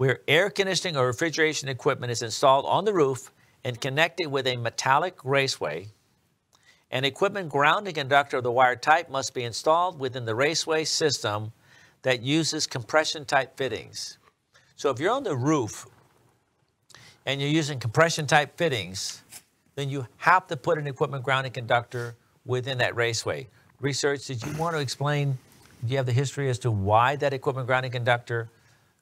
where air conditioning or refrigeration equipment is installed on the roof and connected with a metallic raceway. An equipment grounding conductor of the wire type must be installed within the raceway system that uses compression type fittings. So if you're on the roof and you're using compression type fittings, then you have to put an equipment grounding conductor within that raceway. Research, did you want to explain, do you have the history as to why that equipment grounding conductor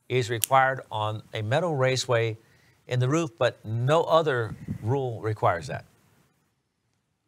is required on a metal raceway in the roof, but no other rule requires that?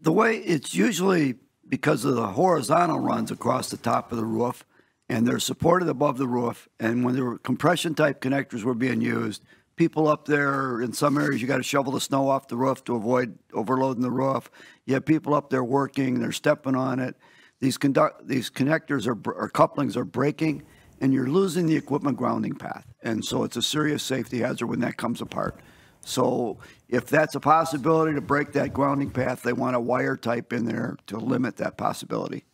The way it's usually because of the horizontal runs across the top of the roof, and they're supported above the roof. And when the compression type connectors were being used, people up there in some areas you got to shovel the snow off the roof to avoid overloading the roof. You have people up there working, they're stepping on it. These conduct these connectors are or couplings are breaking, and you're losing the equipment grounding path. And so it's a serious safety hazard when that comes apart. So if that's a possibility to break that grounding path, they want a wire type in there to limit that possibility.